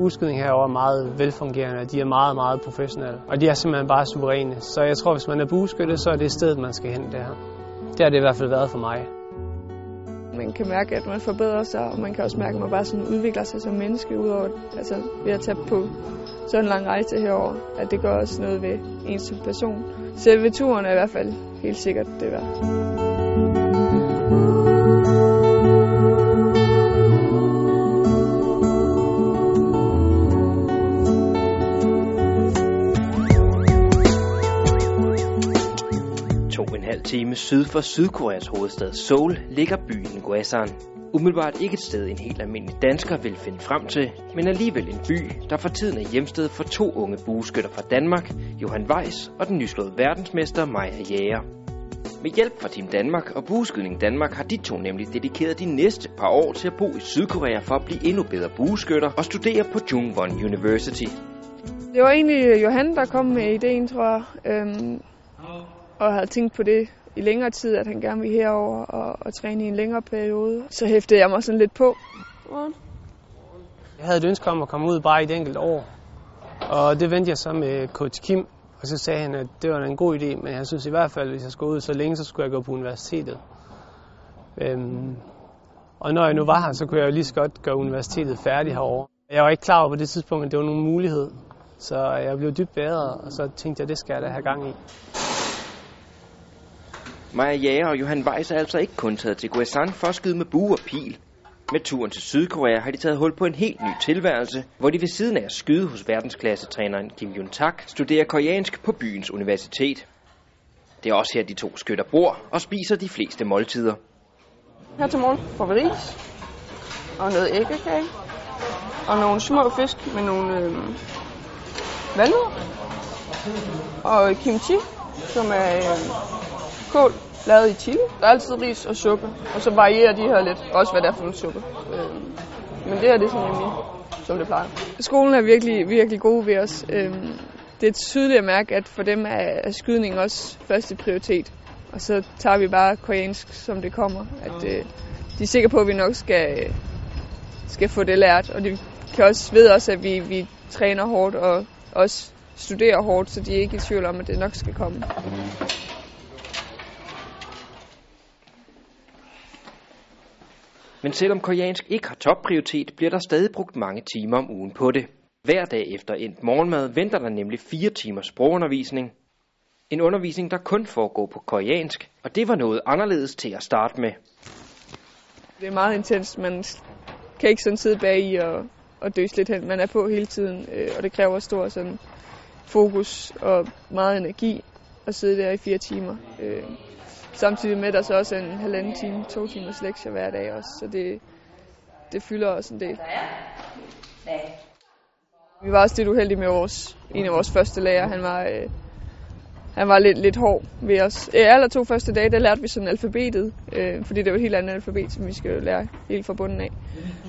Udskydning herovre er meget velfungerende, og de er meget, meget professionelle. Og de er simpelthen bare suveræne. Så jeg tror, hvis man er bueskytte, så er det stedet, man skal hen der. Det har det i hvert fald været for mig. Man kan mærke, at man forbedrer sig, og man kan også mærke, at man bare sådan udvikler sig som menneske, udover altså, ved at tage på sådan en lang rejse herover, at det gør også noget ved ens som person. Selve turen er i hvert fald helt sikkert det værd. Time syd for Sydkoreas hovedstad Seoul ligger byen Gwasan. Umiddelbart ikke et sted, en helt almindelig dansker vil finde frem til, men alligevel en by, der for tiden er hjemsted for to unge bueskytter fra Danmark, Johan Weiss og den nyslåede verdensmester Maja Jæger. Med hjælp fra Team Danmark og Bueskydning Danmark har de to nemlig dedikeret de næste par år til at bo i Sydkorea for at blive endnu bedre bueskytter og studere på Jungwon University. Det var egentlig Johan, der kom med ideen, tror jeg, øhm, og havde tænkt på det i længere tid, at han gerne ville herover og, og træne i en længere periode. Så hæftede jeg mig sådan lidt på. Jeg havde et ønske om at komme ud bare i et enkelt år. Og det vendte jeg så med coach Kim, og så sagde han, at det var en god idé, men jeg synes i hvert fald, at hvis jeg skulle ud så længe, så skulle jeg gå på universitetet. Øhm, og når jeg nu var her, så kunne jeg jo lige så godt gøre universitetet færdigt herovre. Jeg var ikke klar over på det tidspunkt, at det var nogen mulighed. Så jeg blev dybt bedre, og så tænkte jeg, at det skal jeg da have gang i. Maja Jæger og Johan Weiss er altså ikke kun taget til Guasan for at skyde med bue og pil. Med turen til Sydkorea har de taget hul på en helt ny tilværelse, hvor de ved siden af at skyde hos verdensklassetræneren Kim Yun Tak studerer koreansk på byens universitet. Det er også her, de to skytter bor og spiser de fleste måltider. Her til morgen får vi ris og noget æggekage og nogle små fisk med nogle øh, valnødder og kimchi, som er øh, kål lavet i chili. Der er altid ris og suppe, og så varierer de her lidt, også hvad det er for en suppe. Øh, men det her det er sådan nemlig, som det plejer. Skolen er virkelig, virkelig god ved os. Øh, det er tydeligt at mærke, at for dem er skydning også første prioritet. Og så tager vi bare koreansk, som det kommer. At øh, de er sikre på, at vi nok skal, skal få det lært. Og de kan også ved også, at vi, vi træner hårdt og også studerer hårdt, så de er ikke i tvivl om, at det nok skal komme. Men selvom koreansk ikke har topprioritet, bliver der stadig brugt mange timer om ugen på det. Hver dag efter endt morgenmad venter der nemlig fire timers sprogundervisning. En undervisning, der kun foregår på koreansk, og det var noget anderledes til at starte med. Det er meget intens. Man kan ikke sådan sidde bag i og, og døse lidt hen. Man er på hele tiden, øh, og det kræver stor sådan, fokus og meget energi at sidde der i fire timer. Øh, Samtidig med, at der så også er en halvanden time, to timers lektier hver dag også, så det, det fylder også en del. Vi var også lidt uheldige med vores, en af vores første lærer. Han var, øh, han var lidt, lidt hård ved os. Øh, I alle to første dage, der lærte vi sådan alfabetet, øh, fordi det var et helt andet alfabet, som vi skal lære helt fra bunden af.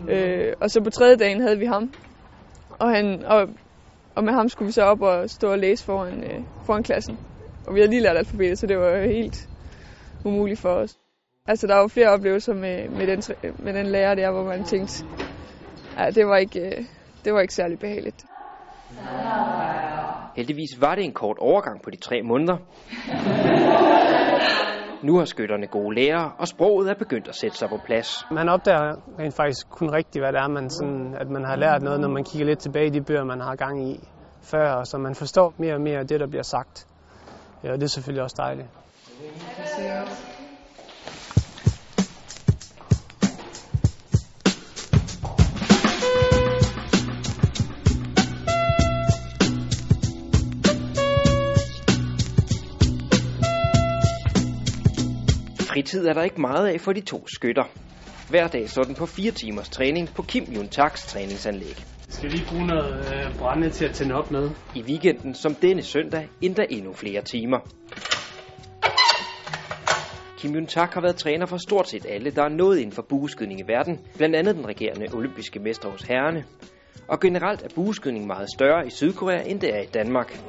Øh, og så på tredje dagen havde vi ham, og, han, og, og med ham skulle vi så op og stå og læse foran, øh, foran klassen. Og vi havde lige lært alfabetet, så det var helt, umuligt for os. Altså, der var flere oplevelser med, med, den, med den lærer der, hvor man tænkte, ja, det var ikke, øh, det var ikke særlig behageligt. Heldigvis var det en kort overgang på de tre måneder. Nu har skytterne gode lærere, og sproget er begyndt at sætte sig på plads. Man opdager rent faktisk kun rigtigt, hvad det er, man sådan, at man har lært noget, når man kigger lidt tilbage i de bøger, man har gang i før, så man forstår mere og mere af det, der bliver sagt. Ja, og det er selvfølgelig også dejligt. Fritid er der ikke meget af for de to skytter. Hver dag så den på fire timers træning på Kim Jun Taks træningsanlæg. Skal lige bruge noget øh, brænde til at tænde op med? I weekenden som denne søndag endda endnu flere timer. Kim Yun Tak har været træner for stort set alle, der er nået inden for bueskydning i verden, blandt andet den regerende olympiske mester hos herrene. Og generelt er bueskydning meget større i Sydkorea, end det er i Danmark.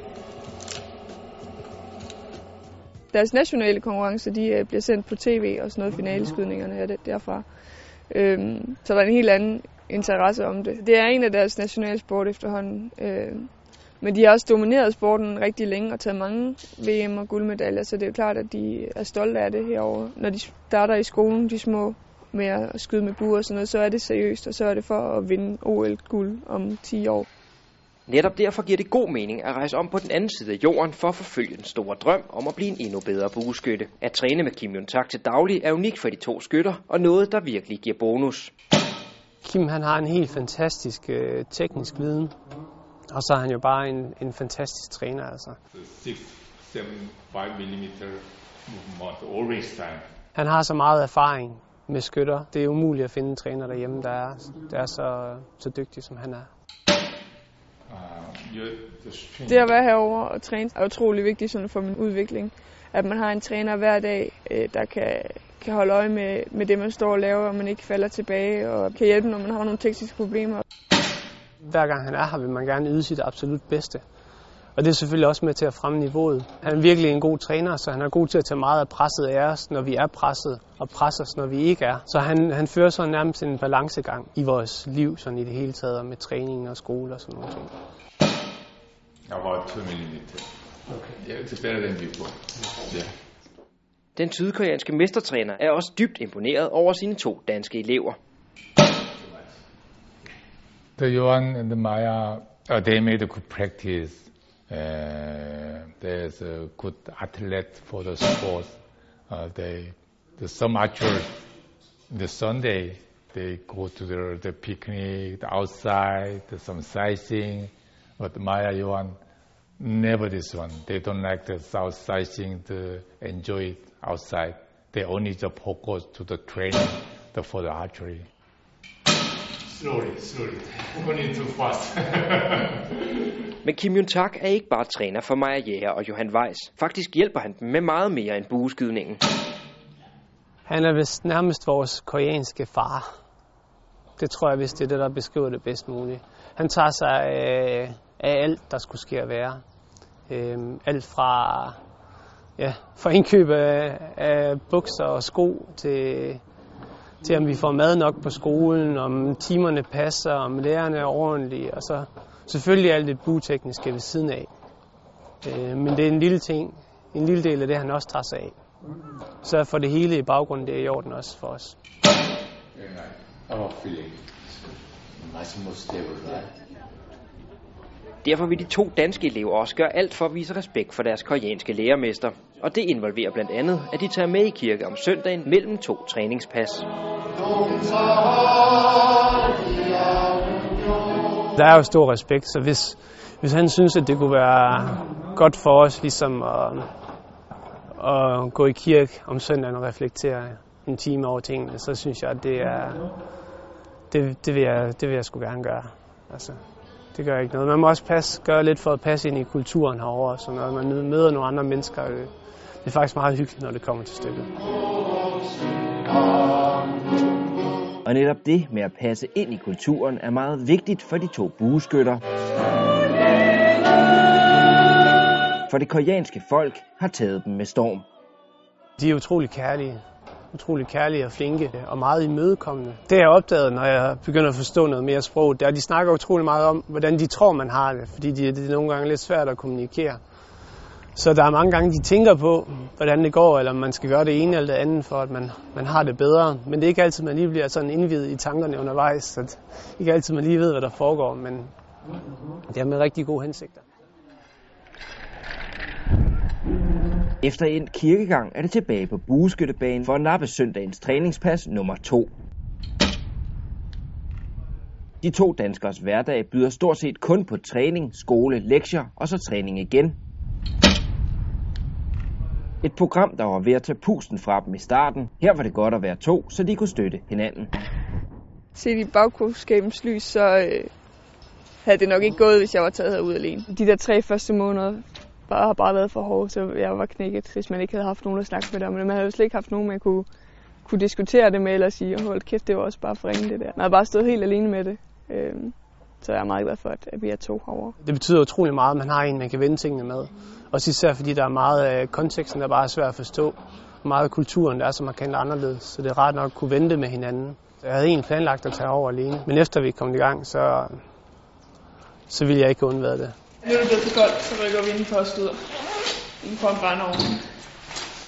Deres nationale konkurrencer, de øh, bliver sendt på tv, og sådan noget finaleskydningerne er det derfra. Øhm, så der er en helt anden interesse om det. Det er en af deres nationalsport efterhånden. Øh, men de har også domineret sporten rigtig længe og taget mange VM og guldmedaljer, så det er jo klart, at de er stolte af det herovre. Når de starter i skolen, de små, med at skyde med buer og sådan noget, så er det seriøst, og så er det for at vinde OL-guld om 10 år. Netop derfor giver det god mening at rejse om på den anden side af jorden for at forfølge den store drøm om at blive en endnu bedre bueskytte. At træne med Kim Jong-tak til daglig er unikt for de to skytter, og noget, der virkelig giver bonus. Kim han har en helt fantastisk øh, teknisk viden, og så er han jo bare en, en fantastisk træner. Altså. 6, 7, 5 mm movement always time. Han har så meget erfaring med skytter. Det er umuligt at finde en træner derhjemme, der er, der er så, så dygtig, som han er. Det at være herover og træne er utrolig vigtigt sådan for min udvikling. At man har en træner hver dag, øh, der kan, kan holde øje med, med det, man står og laver, og man ikke falder tilbage, og kan hjælpe, når man har nogle tekniske problemer. Hver gang han er her, vil man gerne yde sit absolut bedste. Og det er selvfølgelig også med til at fremme niveauet. Han er virkelig en god træner, så han er god til at tage meget af presset af os, når vi er presset, og presse os, når vi ikke er. Så han, han fører så nærmest en balancegang i vores liv, sådan i det hele taget, med træning og skole og sådan nogle ting. About 2 mm. Okay. Yeah, it's better than before. Yeah. Den sydkoreanske mestertræner er også dybt imponeret over sine to danske elever. The Johan and the Maya, uh, they made a good practice there's a good athlete for the sport. Uh, they, the, some the Sunday, they go to the, the picnic the outside, some sightseeing. But Maya Yuan, never this one. They don't like the south sightseeing to enjoy it outside. They only just focus to the training the, for the archery. Slowly, slowly. Going too fast. Men Kim Jong-tak er ikke bare træner for Maja Jæger og Johan Weiss. Faktisk hjælper han dem med meget mere end bueskydningen. Han er vist nærmest vores koreanske far. Det tror jeg, hvis det er det, der beskriver det bedst muligt. Han tager sig af, af alt, der skulle ske at være. Øhm, alt fra, ja, fra indkøb af, af bukser og sko til, til om vi får mad nok på skolen, om timerne passer, om lærerne er ordentlige, og så Selvfølgelig alt det butekniske ved siden af. Øh, men det er en lille ting, en lille del af det, han også tager sig af. Så for det hele i baggrunden, det er i orden også for os. Derfor vil de to danske elever også gøre alt for at vise respekt for deres koreanske lærermester. Og det involverer blandt andet, at de tager med i kirke om søndagen mellem to træningspas. Der er jo stor respekt, så hvis, hvis han synes, at det kunne være godt for os ligesom at, at gå i kirke om søndagen og reflektere en time over tingene, så synes jeg, at det er det, det, vil, jeg, det vil jeg sgu gerne gøre. Altså, det gør ikke noget. Man må også passe, gøre lidt for at passe ind i kulturen herovre, så når man møder nogle andre mennesker, det er faktisk meget hyggeligt, når det kommer til stykket. Og netop det med at passe ind i kulturen er meget vigtigt for de to bueskytter. For det koreanske folk har taget dem med storm. De er utrolig kærlige. Utrolig kærlige og flinke og meget imødekommende. Det jeg opdaget, når jeg begynder at forstå noget mere sprog, det er, at de snakker utrolig meget om, hvordan de tror, man har det. Fordi det er nogle gange lidt svært at kommunikere. Så der er mange gange, de tænker på, hvordan det går, eller om man skal gøre det ene eller det andet, for at man, man har det bedre. Men det er ikke altid, man lige bliver sådan indvidet i tankerne undervejs, så det er ikke altid, man lige ved, hvad der foregår, men det er med rigtig gode hensigter. Efter en kirkegang er det tilbage på bueskyttebanen for at nappe søndagens træningspas nummer 2. De to danskers hverdag byder stort set kun på træning, skole, lektier og så træning igen et program, der var ved at tage pusten fra dem i starten. Her var det godt at være to, så de kunne støtte hinanden. Set i bagklodskabens lys, så øh, havde det nok ikke gået, hvis jeg var taget herud alene. De der tre første måneder bare, har bare været for hård, så jeg var knækket, hvis man ikke havde haft nogen at snakke med dem. Men man havde jo slet ikke haft nogen, man kunne, kunne diskutere det med, eller sige, hold kæft, det var også bare for ringe det der. Man har bare stået helt alene med det. Øhm, så jeg er meget glad for, at vi er to herovre. Det betyder utrolig meget, at man har en, man kan vende tingene med. Og især fordi der er meget af konteksten, der bare er svært at forstå. meget af kulturen, der er så markant anderledes. Så det er rart nok at kunne vente med hinanden. Jeg havde egentlig planlagt at tage over alene, men efter vi kom i gang, så, så ville jeg ikke undvære det. Nu er det blevet for koldt, så rykker vi indenfor og støder. Indenfor en brændeovn.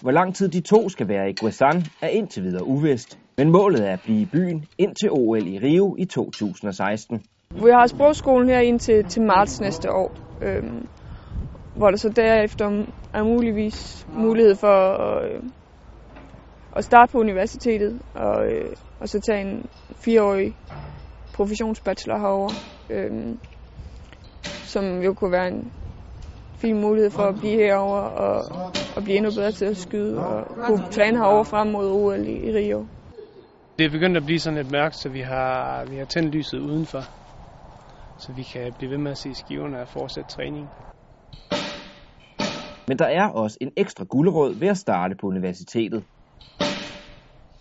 Hvor lang tid de to skal være i Guasan er indtil videre uvist, men målet er at blive i byen indtil OL i Rio i 2016. Vi har sprogskolen her indtil til marts næste år, øhm, hvor der så derefter er muligvis mulighed for at, øh, at starte på universitetet og, øh, og så tage en fireårig professionsbachelor herover, øhm, som jo kunne være en fin mulighed for at blive herover og, og blive endnu bedre til at skyde og kunne træne herover frem mod OL i, i Rio. Det er begyndt at blive sådan lidt mørkt, så vi har, vi har tændt lyset udenfor, så vi kan blive ved med at se skiverne og fortsætte træning. Men der er også en ekstra gulderåd ved at starte på universitetet.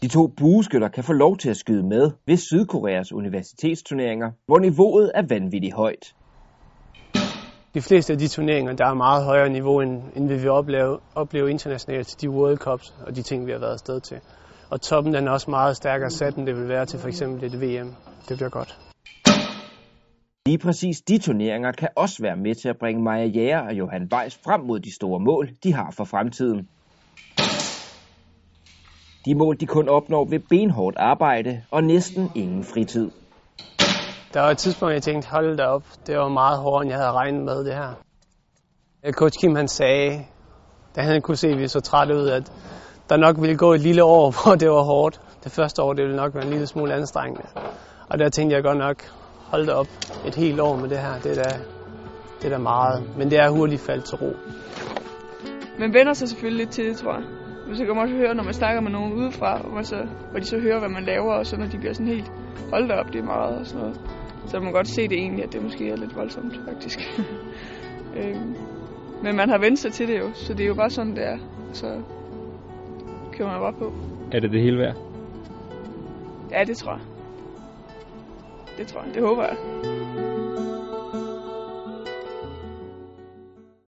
De to bueskytter kan få lov til at skyde med ved Sydkoreas universitetsturneringer, hvor niveauet er vanvittigt højt. De fleste af de turneringer, der er meget højere niveau, end, end vi vil opleve, opleve internationalt til de World Cups og de ting, vi har været afsted til. Og toppen den er også meget stærkere sat, end det vil være til for eksempel et VM. Det bliver godt. Lige præcis de turneringer kan også være med til at bringe Maja Jæger og Johan Weiss frem mod de store mål, de har for fremtiden. De mål, de kun opnår ved benhårdt arbejde og næsten ingen fritid. Der var et tidspunkt, jeg tænkte, hold da op, det var meget hårdere, end jeg havde regnet med det her. Øh, coach Kim han sagde, da han kunne se, at vi så trætte ud, at der nok ville gå et lille år, hvor det var hårdt. Det første år, det ville nok være en lille smule anstrengende. Og der tænkte jeg godt nok, hold da op, et helt år med det her, det er da, det er da meget. Men det er hurtigt faldt til ro. Man vender sig selvfølgelig lidt til det, tror jeg. Men så kan man også høre, når man snakker med nogen udefra, hvor, så, hvor de så hører, hvad man laver, og så når de bliver sådan helt, hold da op, det er meget og sådan noget. Så man kan godt se det egentlig, at det måske er lidt voldsomt, faktisk. øhm, men man har vendt sig til det jo, så det er jo bare sådan, det er. Så kører man bare på. Er det det hele værd? Ja, det tror jeg. Det tror jeg. Det håber jeg.